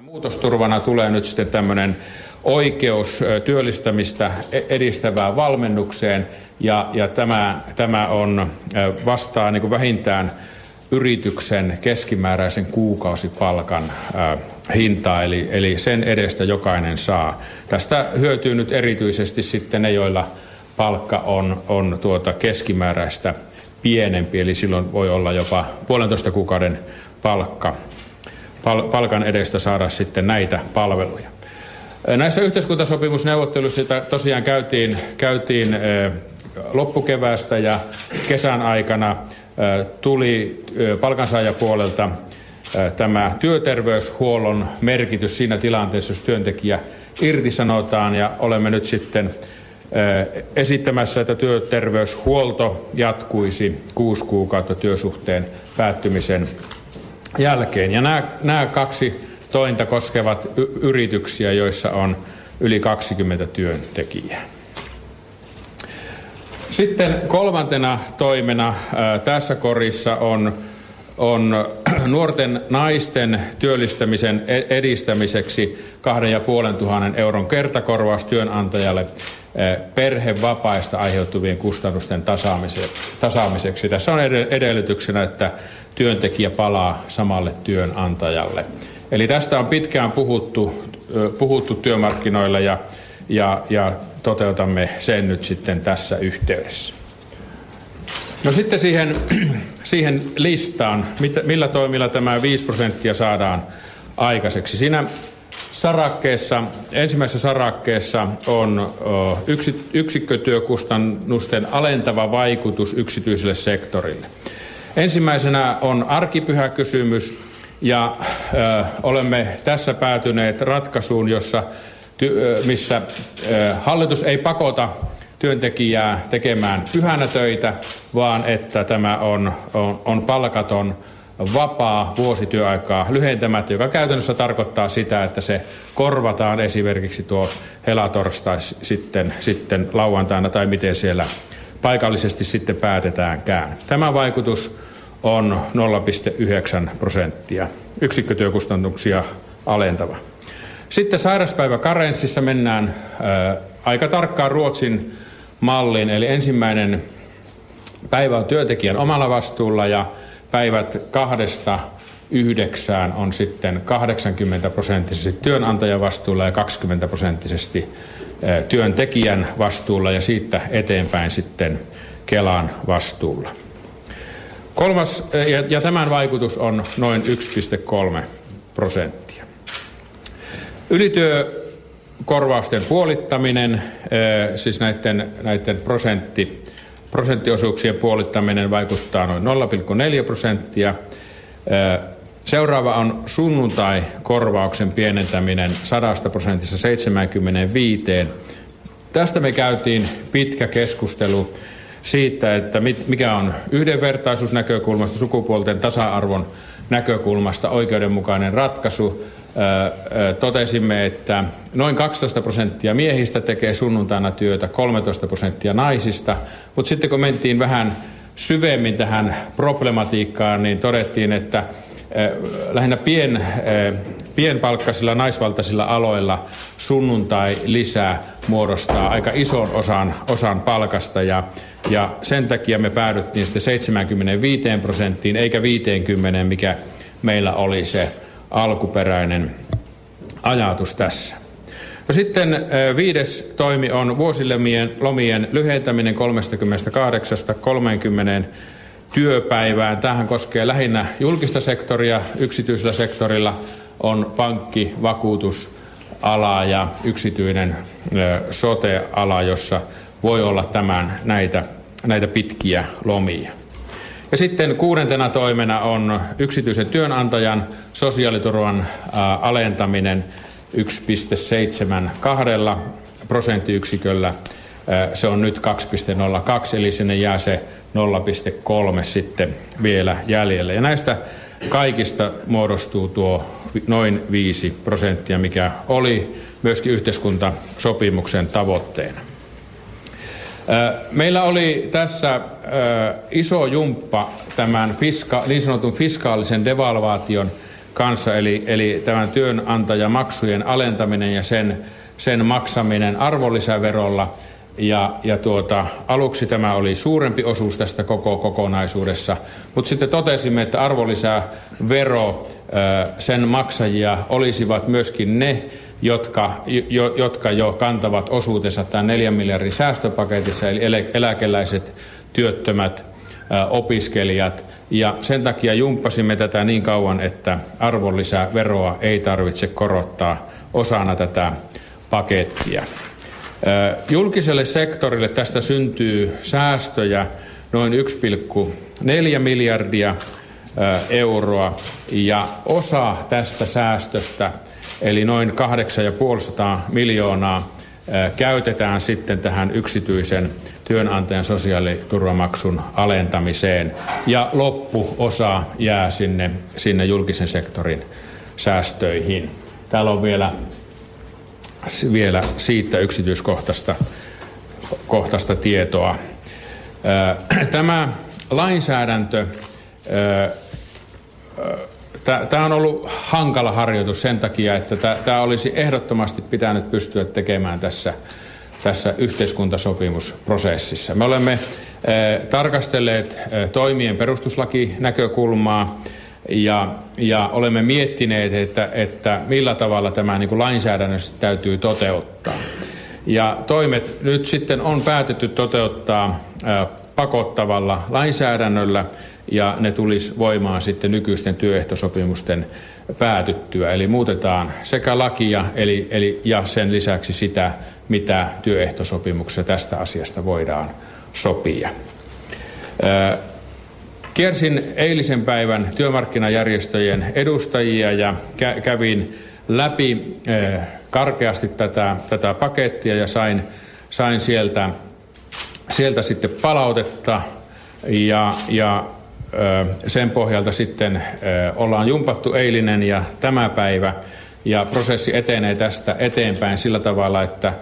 Muutosturvana tulee nyt sitten tämmöinen oikeus työllistämistä e- edistävään valmennukseen. Ja, ja tämä, tämä on vastaa niin kuin vähintään yrityksen keskimääräisen kuukausipalkan äh, eli, eli sen edestä jokainen saa. Tästä hyötyy nyt erityisesti sitten ne, joilla palkka on, on tuota keskimääräistä pienempi, eli silloin voi olla jopa puolentoista kuukauden palkka, pal, palkan edestä saada sitten näitä palveluja. Näissä yhteiskuntasopimusneuvotteluissa tosiaan käytiin, käytiin loppukeväästä ja kesän aikana tuli palkansaajapuolelta tämä työterveyshuollon merkitys siinä tilanteessa, jos työntekijä irtisanotaan ja olemme nyt sitten esittämässä, että työterveyshuolto jatkuisi kuusi kuukautta työsuhteen päättymisen jälkeen. Ja nämä, nämä kaksi tointa koskevat yrityksiä, joissa on yli 20 työntekijää. Sitten kolmantena toimena tässä korissa on, on nuorten naisten työllistämisen e-, edistämiseksi 2500 euron kertakorvaus työnantajalle perhevapaista aiheutuvien kustannusten tasaamiseksi. Tässä on edellytyksenä, että työntekijä palaa samalle työnantajalle. Eli tästä on pitkään puhuttu, puhuttu työmarkkinoilla ja, ja, ja toteutamme sen nyt sitten tässä yhteydessä. No sitten siihen, siihen listaan, millä toimilla tämä 5 prosenttia saadaan aikaiseksi. Siinä sarakkeessa, ensimmäisessä sarakkeessa on yksikkötyökustannusten alentava vaikutus yksityiselle sektorille. Ensimmäisenä on arkipyhäkysymys ja ö, olemme tässä päätyneet ratkaisuun, jossa missä hallitus ei pakota työntekijää tekemään pyhänä töitä, vaan että tämä on, on, on palkaton vapaa vuosityöaikaa lyhentämättä, joka käytännössä tarkoittaa sitä, että se korvataan esimerkiksi tuo helatorstai sitten, sitten lauantaina tai miten siellä paikallisesti sitten päätetäänkään. Tämä vaikutus on 0,9 prosenttia yksikkötyökustannuksia alentava. Sitten sairauspäiväkarenssissa mennään ää, aika tarkkaan Ruotsin malliin, eli ensimmäinen päivä on työntekijän omalla vastuulla ja päivät kahdesta yhdeksään on sitten 80 prosenttisesti työnantajan vastuulla ja 20 prosenttisesti työntekijän vastuulla ja siitä eteenpäin sitten Kelan vastuulla. Kolmas, ja, ja tämän vaikutus on noin 1,3 prosenttia. Ylityökorvausten puolittaminen, siis näiden, näiden prosentti, prosenttiosuuksien puolittaminen vaikuttaa noin 0,4 prosenttia. Seuraava on sunnuntai-korvauksen pienentäminen 100 prosentissa 75. Tästä me käytiin pitkä keskustelu siitä, että mikä on yhdenvertaisuusnäkökulmasta, sukupuolten tasa-arvon näkökulmasta oikeudenmukainen ratkaisu totesimme, että noin 12 prosenttia miehistä tekee sunnuntaina työtä, 13 prosenttia naisista, mutta sitten kun mentiin vähän syvemmin tähän problematiikkaan, niin todettiin, että lähinnä pien, pienpalkkaisilla naisvaltaisilla aloilla sunnuntai lisää muodostaa aika ison osan, osan palkasta. Ja, ja sen takia me päädyttiin sitten 75 prosenttiin eikä 50, mikä meillä oli se alkuperäinen ajatus tässä. No sitten viides toimi on vuosilomien lomien lyhentäminen 38-30 työpäivään. Tähän koskee lähinnä julkista sektoria, yksityisellä sektorilla on pankki, vakuutusala ja yksityinen sote-ala, jossa voi olla tämän, näitä, näitä pitkiä lomia. Ja sitten kuudentena toimena on yksityisen työnantajan sosiaaliturvan alentaminen 1,72 prosenttiyksiköllä. Se on nyt 2,02, eli sinne jää se 0,3 sitten vielä jäljelle. Ja näistä kaikista muodostuu tuo noin 5 prosenttia, mikä oli myöskin yhteiskuntasopimuksen tavoitteena. Meillä oli tässä iso jumppa tämän fiska, niin sanotun fiskaalisen devalvaation kanssa, eli, eli tämän työnantajamaksujen alentaminen ja sen, sen maksaminen arvonlisäverolla. Ja, ja tuota, aluksi tämä oli suurempi osuus tästä koko kokonaisuudessa, mutta sitten totesimme, että arvonlisävero, sen maksajia olisivat myöskin ne, jotka jo, jotka jo kantavat osuutensa tämän 4 miljardin säästöpaketissa, eli eläkeläiset, työttömät, opiskelijat. Ja sen takia jumppasimme tätä niin kauan, että arvonlisäveroa ei tarvitse korottaa osana tätä pakettia. Julkiselle sektorille tästä syntyy säästöjä noin 1,4 miljardia euroa ja osa tästä säästöstä, eli noin 850 miljoonaa, käytetään sitten tähän yksityisen työnantajan sosiaaliturvamaksun alentamiseen ja loppuosa jää sinne, sinne julkisen sektorin säästöihin. Täällä on vielä, vielä siitä yksityiskohtaista kohtaista tietoa. Tämä lainsäädäntö, tämä on ollut hankala harjoitus sen takia, että tämä olisi ehdottomasti pitänyt pystyä tekemään tässä tässä yhteiskuntasopimusprosessissa. Me olemme eh, tarkastelleet eh, toimien perustuslakinäkökulmaa ja, ja olemme miettineet, että, että millä tavalla tämä niin lainsäädännössä täytyy toteuttaa. Ja toimet nyt sitten on päätetty toteuttaa eh, pakottavalla lainsäädännöllä ja ne tulisi voimaan sitten nykyisten työehtosopimusten päätyttyä. Eli muutetaan sekä lakia eli, eli, ja sen lisäksi sitä, mitä työehtosopimuksessa tästä asiasta voidaan sopia. Kiersin eilisen päivän työmarkkinajärjestöjen edustajia ja kävin läpi karkeasti tätä, tätä pakettia ja sain, sain sieltä, sieltä sitten palautetta ja, ja sen pohjalta sitten ollaan jumpattu eilinen ja tämä päivä ja prosessi etenee tästä eteenpäin sillä tavalla, että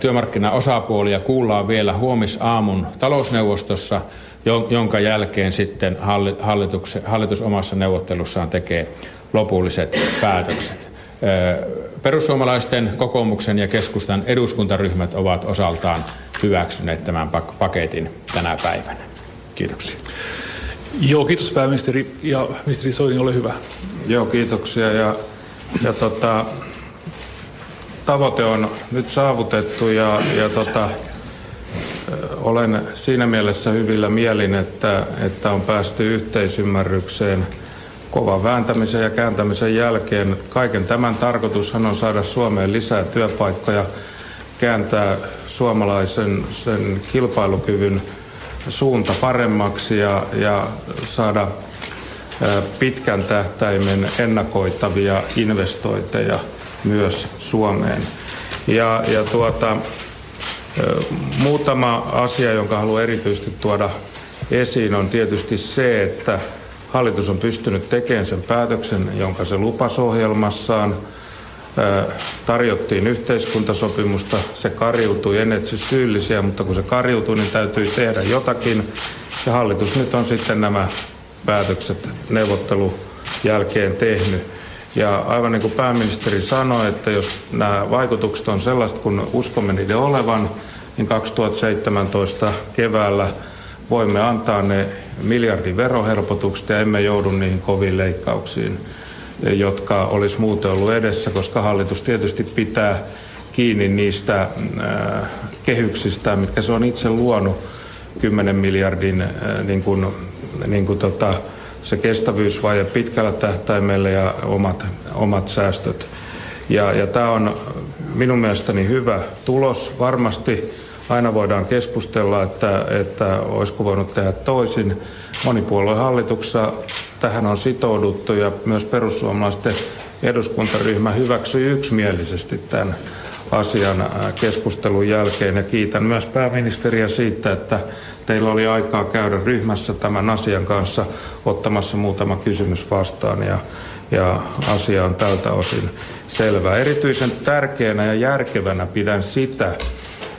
työmarkkinaosapuolia kuullaan vielä huomisaamun talousneuvostossa, jonka jälkeen sitten hallitus, omassa neuvottelussaan tekee lopulliset päätökset. Perussuomalaisten, kokoomuksen ja keskustan eduskuntaryhmät ovat osaltaan hyväksyneet tämän paketin tänä päivänä. Kiitoksia. Joo, kiitos pääministeri ja ministeri Soini, ole hyvä. Joo, kiitoksia ja, ja tota, tavoite on nyt saavutettu ja, ja tota, olen siinä mielessä hyvillä mielin, että, että on päästy yhteisymmärrykseen kovan vääntämisen ja kääntämisen jälkeen. Kaiken tämän tarkoitushan on saada Suomeen lisää työpaikkoja, kääntää suomalaisen sen kilpailukyvyn suunta paremmaksi ja, ja saada pitkän tähtäimen ennakoitavia investointeja myös Suomeen. Ja, ja tuota, muutama asia, jonka haluan erityisesti tuoda esiin, on tietysti se, että hallitus on pystynyt tekemään sen päätöksen, jonka se lupasi ohjelmassaan. Tarjottiin yhteiskuntasopimusta, se kariutui, en etsi syyllisiä, mutta kun se kariutui, niin täytyy tehdä jotakin. Ja hallitus nyt on sitten nämä päätökset neuvottelun jälkeen tehnyt. Ja aivan niin kuin pääministeri sanoi, että jos nämä vaikutukset on sellaiset, kun uskomme niiden olevan, niin 2017 keväällä voimme antaa ne miljardin verohelpotukset ja emme joudu niihin koviin leikkauksiin, jotka olisi muuten ollut edessä, koska hallitus tietysti pitää kiinni niistä äh, kehyksistä, mitkä se on itse luonut 10 miljardin äh, niin kuin, niin kuin tota, se kestävyysvaje pitkällä tähtäimellä ja omat, omat säästöt. Ja, ja tämä on minun mielestäni hyvä tulos. Varmasti aina voidaan keskustella, että, että olisiko voinut tehdä toisin. Monipuolueen hallituksessa tähän on sitouduttu ja myös perussuomalaisten eduskuntaryhmä hyväksyi yksimielisesti tämän asian äh, keskustelun jälkeen. Ja kiitän myös pääministeriä siitä, että teillä oli aikaa käydä ryhmässä tämän asian kanssa ottamassa muutama kysymys vastaan ja, ja asia on tältä osin selvä. Erityisen tärkeänä ja järkevänä pidän sitä,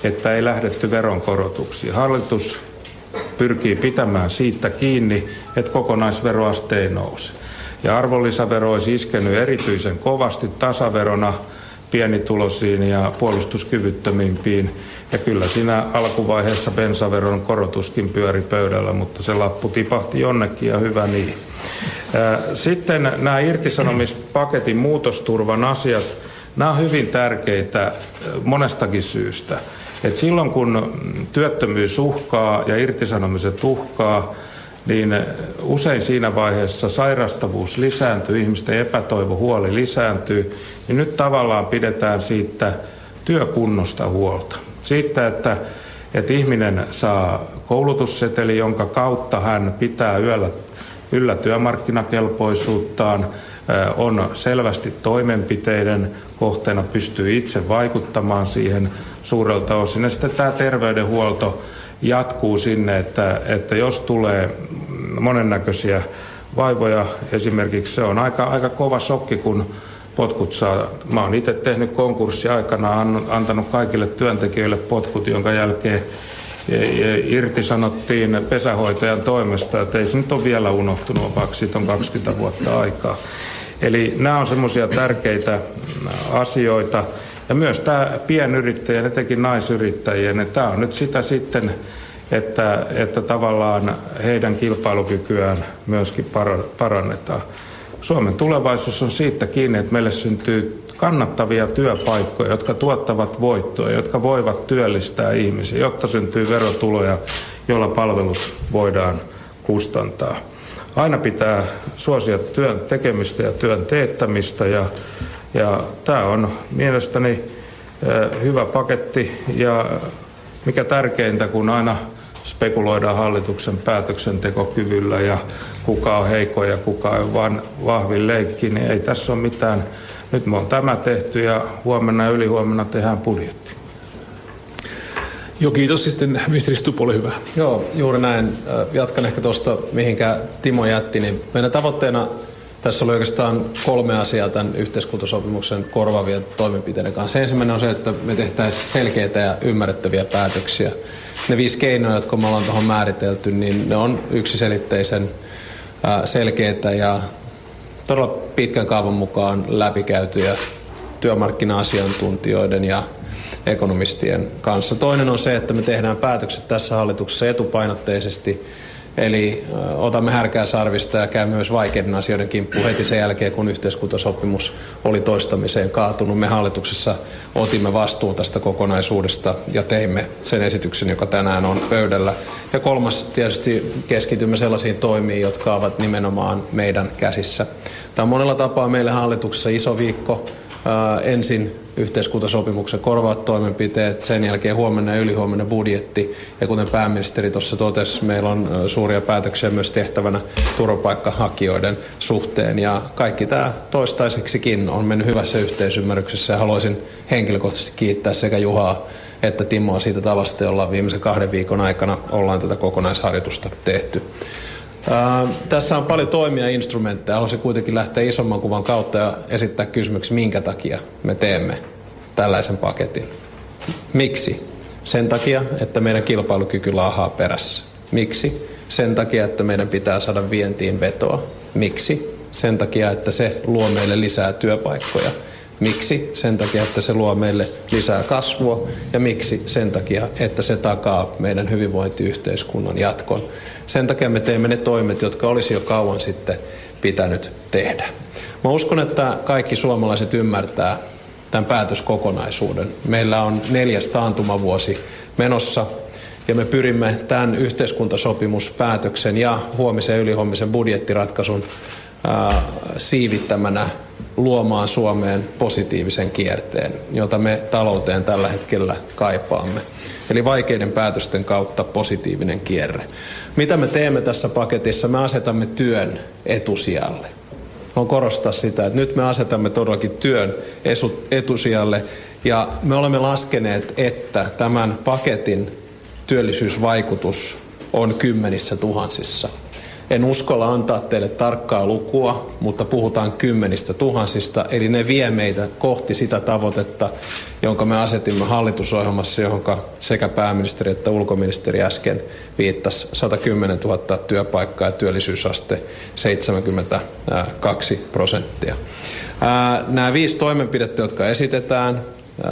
että ei lähdetty veronkorotuksiin. Hallitus pyrkii pitämään siitä kiinni, että kokonaisveroaste ei nouse. Ja arvonlisävero olisi iskenyt erityisen kovasti tasaverona pienitulosiin ja puolustuskyvyttömimpiin. Ja kyllä siinä alkuvaiheessa bensaveron korotuskin pyöri pöydällä, mutta se lappu tipahti jonnekin ja hyvä niin. Sitten nämä irtisanomispaketin muutosturvan asiat, nämä on hyvin tärkeitä monestakin syystä. Et silloin kun työttömyys uhkaa ja irtisanomiset uhkaa, niin usein siinä vaiheessa sairastavuus lisääntyy, ihmisten epätoivo, huoli lisääntyy, niin nyt tavallaan pidetään siitä työkunnosta huolta. Siitä, että, että ihminen saa koulutusseteli, jonka kautta hän pitää yöllä yllä työmarkkinakelpoisuuttaan, on selvästi toimenpiteiden kohteena, pystyy itse vaikuttamaan siihen suurelta osin. Ja sitten tämä terveydenhuolto jatkuu sinne, että, että jos tulee monennäköisiä vaivoja, esimerkiksi se on aika, aika kova shokki, kun potkut saa. Mä oon itse tehnyt konkurssi aikana, antanut kaikille työntekijöille potkut, jonka jälkeen irtisanottiin pesähoitajan toimesta, että ei se nyt ole vielä unohtunut, vaikka siitä on 20 vuotta aikaa. Eli nämä on semmoisia tärkeitä asioita. Ja myös tämä pienyrittäjien, etenkin naisyrittäjien, että tämä on nyt sitä sitten, että, että tavallaan heidän kilpailukykyään myöskin parannetaan. Suomen tulevaisuus on siitä kiinni, että meille syntyy kannattavia työpaikkoja, jotka tuottavat voittoa, jotka voivat työllistää ihmisiä, jotta syntyy verotuloja, joilla palvelut voidaan kustantaa. Aina pitää suosia työn tekemistä ja työn teettämistä ja, ja tämä on mielestäni hyvä paketti ja mikä tärkeintä, kun aina spekuloidaan hallituksen päätöksentekokyvyllä ja kuka on heikko ja kuka on vain vahvin leikki, niin ei tässä ole mitään. Nyt me on tämä tehty ja huomenna ja ylihuomenna tehdään budjetti. Joo, kiitos. Sitten ministeri Stup, ole hyvä. Joo, juuri näin. Jatkan ehkä tuosta, mihinkä Timo jätti. Niin meidän tavoitteena tässä oli oikeastaan kolme asiaa tämän yhteiskuntasopimuksen korvaavien toimenpiteiden kanssa. Ensimmäinen on se, että me tehtäisiin selkeitä ja ymmärrettäviä päätöksiä. Ne viisi keinoa, jotka me ollaan tuohon määritelty, niin ne on yksiselitteisen selkeitä ja todella pitkän kaavan mukaan läpikäytyjä työmarkkina-asiantuntijoiden ja ekonomistien kanssa. Toinen on se, että me tehdään päätökset tässä hallituksessa etupainotteisesti Eli otamme härkää sarvista ja käy myös vaikeiden asioiden kimppuun heti sen jälkeen, kun yhteiskuntasopimus oli toistamiseen kaatunut. Me hallituksessa otimme vastuun tästä kokonaisuudesta ja teimme sen esityksen, joka tänään on pöydällä. Ja kolmas tietysti keskitymme sellaisiin toimiin, jotka ovat nimenomaan meidän käsissä. Tämä on monella tapaa meille hallituksessa iso viikko. Ensin yhteiskuntasopimuksen korvaat toimenpiteet, sen jälkeen huomenna ja ylihuomenna budjetti. Ja kuten pääministeri tuossa totesi, meillä on suuria päätöksiä myös tehtävänä turvapaikkahakijoiden suhteen. Ja kaikki tämä toistaiseksikin on mennyt hyvässä yhteisymmärryksessä ja haluaisin henkilökohtaisesti kiittää sekä Juhaa että Timoa siitä tavasta, jolla viimeisen kahden viikon aikana ollaan tätä kokonaisharjoitusta tehty. Ää, tässä on paljon toimia ja instrumentteja. Haluaisin kuitenkin lähteä isomman kuvan kautta ja esittää kysymyksen, minkä takia me teemme tällaisen paketin. Miksi? Sen takia, että meidän kilpailukyky laahaa perässä. Miksi? Sen takia, että meidän pitää saada vientiin vetoa. Miksi? Sen takia, että se luo meille lisää työpaikkoja. Miksi? Sen takia, että se luo meille lisää kasvua. Ja miksi? Sen takia, että se takaa meidän hyvinvointiyhteiskunnan jatkon. Sen takia me teemme ne toimet, jotka olisi jo kauan sitten pitänyt tehdä. Mä uskon, että kaikki suomalaiset ymmärtää tämän päätöskokonaisuuden. Meillä on neljäs taantumavuosi menossa ja me pyrimme tämän yhteiskuntasopimuspäätöksen ja huomisen ja ylihuomisen budjettiratkaisun ää, siivittämänä luomaan Suomeen positiivisen kierteen, jota me talouteen tällä hetkellä kaipaamme. Eli vaikeiden päätösten kautta positiivinen kierre. Mitä me teemme tässä paketissa? Me asetamme työn etusijalle. On korostaa sitä, että nyt me asetamme todellakin työn etusijalle ja me olemme laskeneet, että tämän paketin työllisyysvaikutus on kymmenissä tuhansissa. En uskalla antaa teille tarkkaa lukua, mutta puhutaan kymmenistä tuhansista, eli ne vie meitä kohti sitä tavoitetta, jonka me asetimme hallitusohjelmassa, johon sekä pääministeri että ulkoministeri äsken viittasi 110 000 työpaikkaa ja työllisyysaste 72 prosenttia. Nämä viisi toimenpidettä, jotka esitetään,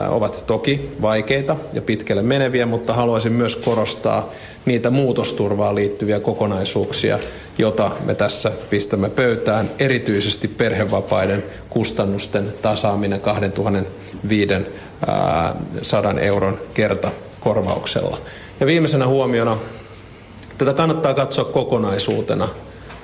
ovat toki vaikeita ja pitkälle meneviä, mutta haluaisin myös korostaa niitä muutosturvaan liittyviä kokonaisuuksia, jota me tässä pistämme pöytään, erityisesti perhevapaiden kustannusten tasaaminen 2500 euron kertakorvauksella. Ja viimeisenä huomiona, tätä kannattaa katsoa kokonaisuutena.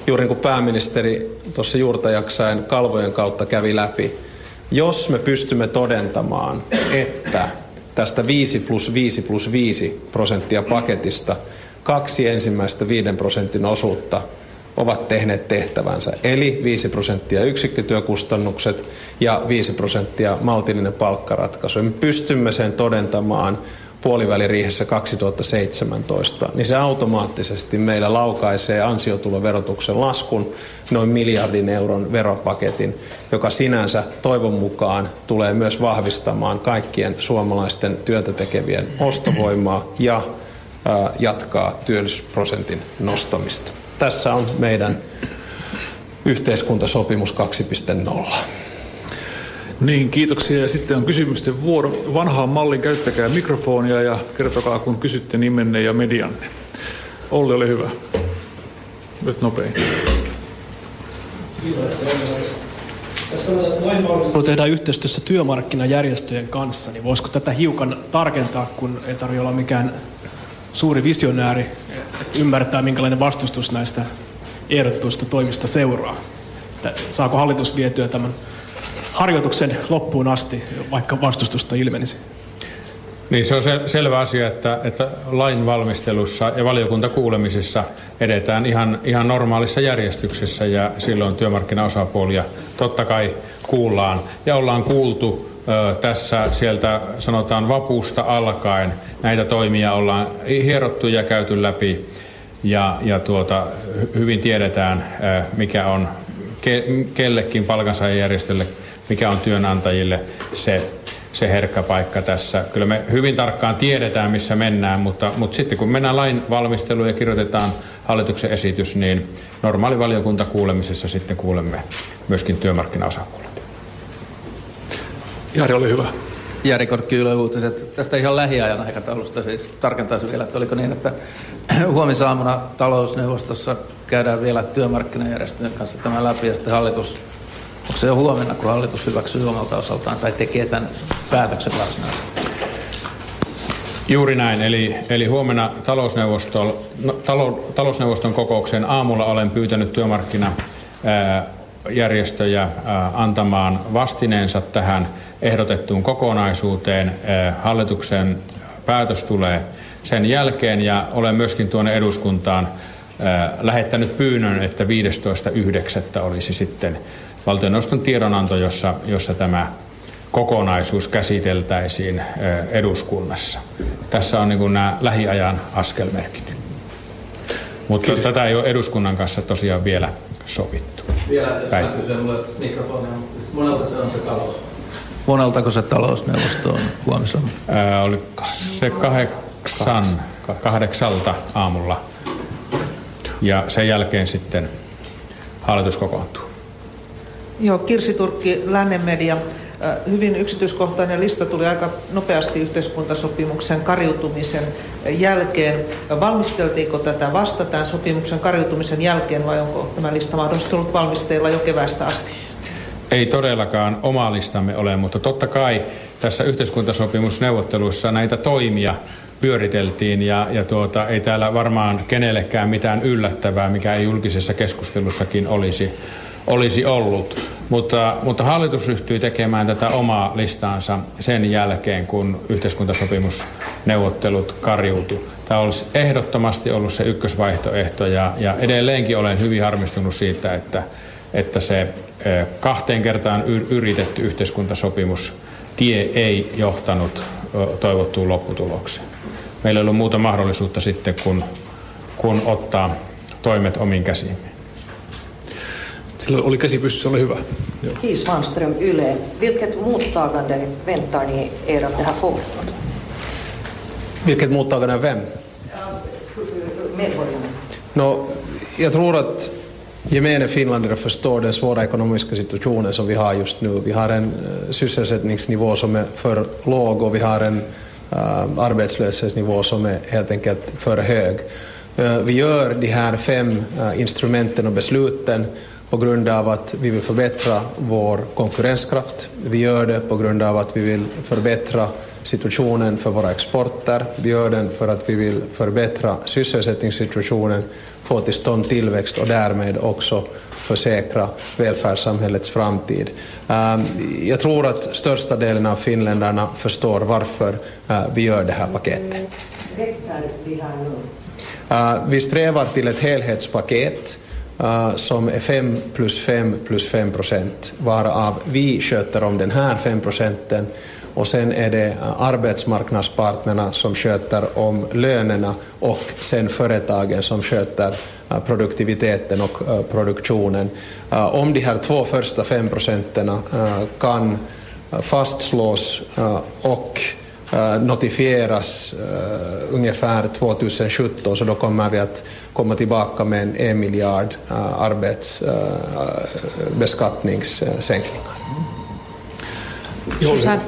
Juuri niin kuin pääministeri tuossa juurtajaksain kalvojen kautta kävi läpi, jos me pystymme todentamaan, että tästä 5 plus 5 plus 5 prosenttia paketista kaksi ensimmäistä 5 prosentin osuutta ovat tehneet tehtävänsä. Eli 5 prosenttia yksikkötyökustannukset ja 5 prosenttia maltillinen palkkaratkaisu. Me pystymme sen todentamaan puoliväliriihessä 2017, niin se automaattisesti meillä laukaisee ansiotuloverotuksen laskun noin miljardin euron veropaketin, joka sinänsä toivon mukaan tulee myös vahvistamaan kaikkien suomalaisten työtä tekevien ostovoimaa ja ää, jatkaa työllisyysprosentin nostamista. Tässä on meidän yhteiskuntasopimus 2.0. Niin, kiitoksia. Ja sitten on kysymysten vuoro. Vanhaan mallin käyttäkää mikrofonia ja kertokaa, kun kysytte nimenne ja medianne. Olli, ole hyvä. Nyt nopein. Lainvalmistelu tehdään yhteistyössä työmarkkinajärjestöjen kanssa, niin voisiko tätä hiukan tarkentaa, kun ei tarvitse olla mikään suuri visionääri, että ymmärtää, minkälainen vastustus näistä ehdotetuista toimista seuraa. Että saako hallitus vietyä tämän harjoituksen loppuun asti, vaikka vastustusta ilmenisi? Niin se on sel- selvä asia, että, että lain valmistelussa ja valiokuntakuulemisissa edetään ihan, ihan normaalissa järjestyksessä ja silloin työmarkkinaosapuolia totta kai kuullaan. Ja ollaan kuultu ö, tässä sieltä sanotaan vapuusta alkaen. Näitä toimia ollaan hierottu ja käyty läpi ja, ja tuota, hyvin tiedetään, ö, mikä on ke, kellekin palkansaajajärjestölle mikä on työnantajille se, se herkkä paikka tässä. Kyllä me hyvin tarkkaan tiedetään, missä mennään, mutta, mutta sitten kun mennään lain valmisteluun ja kirjoitetaan hallituksen esitys, niin normaali valiokuntakuulemisessa sitten kuulemme myöskin työmarkkinaosapuolet. Jari, ole hyvä. Jari Korkki Yle Uutiset. Tästä ihan lähiajan aikataulusta siis tarkentaisin vielä, että oliko niin, että huomisaamuna talousneuvostossa käydään vielä työmarkkinajärjestöjen kanssa tämä läpi ja sitten hallitus se jo huomenna, kun hallitus hyväksyy omalta osaltaan tai tekee tämän päätöksen varsinaisesti? Juuri näin. Eli, eli huomenna talousneuvoston, no, talo, talousneuvoston kokouksen aamulla olen pyytänyt työmarkkinajärjestöjä antamaan vastineensa tähän ehdotettuun kokonaisuuteen. Hallituksen päätös tulee sen jälkeen ja olen myöskin tuonne eduskuntaan lähettänyt pyynnön, että 15.9. olisi sitten valtioneuvoston tiedonanto, jossa, jossa tämä kokonaisuus käsiteltäisiin eduskunnassa. Tässä on niin nämä lähiajan askelmerkit. Mutta Kiitos. tätä ei ole eduskunnan kanssa tosiaan vielä sovittu. Vielä, jos Päin. kysyä mulle mikrofonia, monelta se on se talous? Moneltako se talousneuvosto on huomissa? oli se kahdeksan, kahdeksalta aamulla. Ja sen jälkeen sitten hallitus kokoontuu. Joo, Kirsi Turkki, Lännen media. Hyvin yksityiskohtainen lista tuli aika nopeasti yhteiskuntasopimuksen kariutumisen jälkeen. Valmisteltiinko tätä vasta tämän sopimuksen kariutumisen jälkeen vai onko tämä lista mahdollisesti ollut valmisteilla jo kevästä asti? Ei todellakaan oma listamme ole, mutta totta kai tässä yhteiskuntasopimusneuvotteluissa näitä toimia pyöriteltiin ja, ja tuota, ei täällä varmaan kenellekään mitään yllättävää, mikä ei julkisessa keskustelussakin olisi olisi ollut. Mutta, mutta hallitus ryhtyi tekemään tätä omaa listaansa sen jälkeen, kun yhteiskuntasopimusneuvottelut karjuutu. Tämä olisi ehdottomasti ollut se ykkösvaihtoehto ja, ja edelleenkin olen hyvin harmistunut siitä, että, että se kahteen kertaan yritetty yhteiskuntasopimus tie ei johtanut toivottuun lopputulokseen. Meillä ei ollut muuta mahdollisuutta sitten, kun, kun ottaa toimet omiin käsiimme. Sillä oli käsi pystyssä, ole hyvä. Joo. Kiis Svanström, Yle. Vilket mottagande väntar ni er att det här får? Vilket mottagande av vem? Medborgarna. No, jag tror att gemene finländare förstår den svåra ekonomiska situationen som vi har just nu. Vi har en uh, sysselsättningsnivå som är för låg och vi har en uh, arbetslöshetsnivå som är helt enkelt för hög. Uh, vi gör de här fem instrumenten och besluten på grund av att vi vill förbättra vår konkurrenskraft. Vi gör det på grund av att vi vill förbättra situationen för våra exporter. Vi gör den för att vi vill förbättra sysselsättningssituationen, få till stånd tillväxt och därmed också försäkra välfärdssamhällets framtid. Ehm, jag tror att största delen av finländarna förstår varför eh, vi gör det här paketet. Eh, vi strävar till ett helhetspaket Eh, som är 5 plus 5 plus 5 procent, varav vi sköter om den här 5 procenten och sen är det eh, arbetsmarknadspartnerna som sköter om lönerna och sen företagen som sköter eh, produktiviteten och produktionen. Om de här två första 5 procenten kan fastslås och notifieras ungefär 2017 så då kommer vi att komma tillbaka med en en miljard arbetsbeskattningssänkningar. Susanne.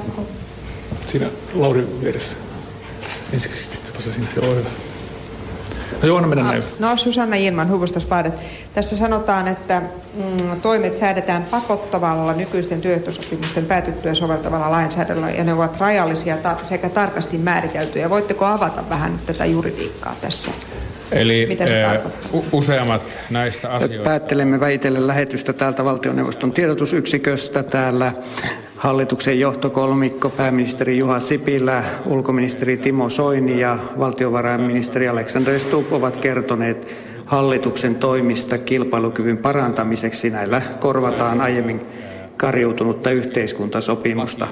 Siinä Lauri vieressä. Ensiksi sitten sinne. Joo, hyvä. No Joona, mennään näin. No Susanna Ilman, Huvustaspadet. Tässä sanotaan, että mm, toimet säädetään pakottavalla nykyisten työehtosopimusten päätyttyä soveltavalla lainsäädännöllä ja ne ovat rajallisia sekä tarkasti määriteltyjä. Voitteko avata vähän tätä juridiikkaa tässä? Eli Mitä se ää, useammat näistä asioista. Päättelemme väitellen lähetystä täältä valtioneuvoston tiedotusyksiköstä. Täällä Hallituksen johtokolmikko pääministeri Juha Sipilä, ulkoministeri Timo Soini ja valtiovarainministeri Alexander Stubb ovat kertoneet hallituksen toimista kilpailukyvyn parantamiseksi. Näillä korvataan aiemmin kariutunutta yhteiskuntasopimusta.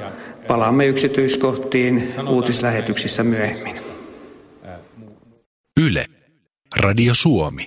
Palaamme yksityiskohtiin uutislähetyksissä myöhemmin. Yle. Radio Suomi.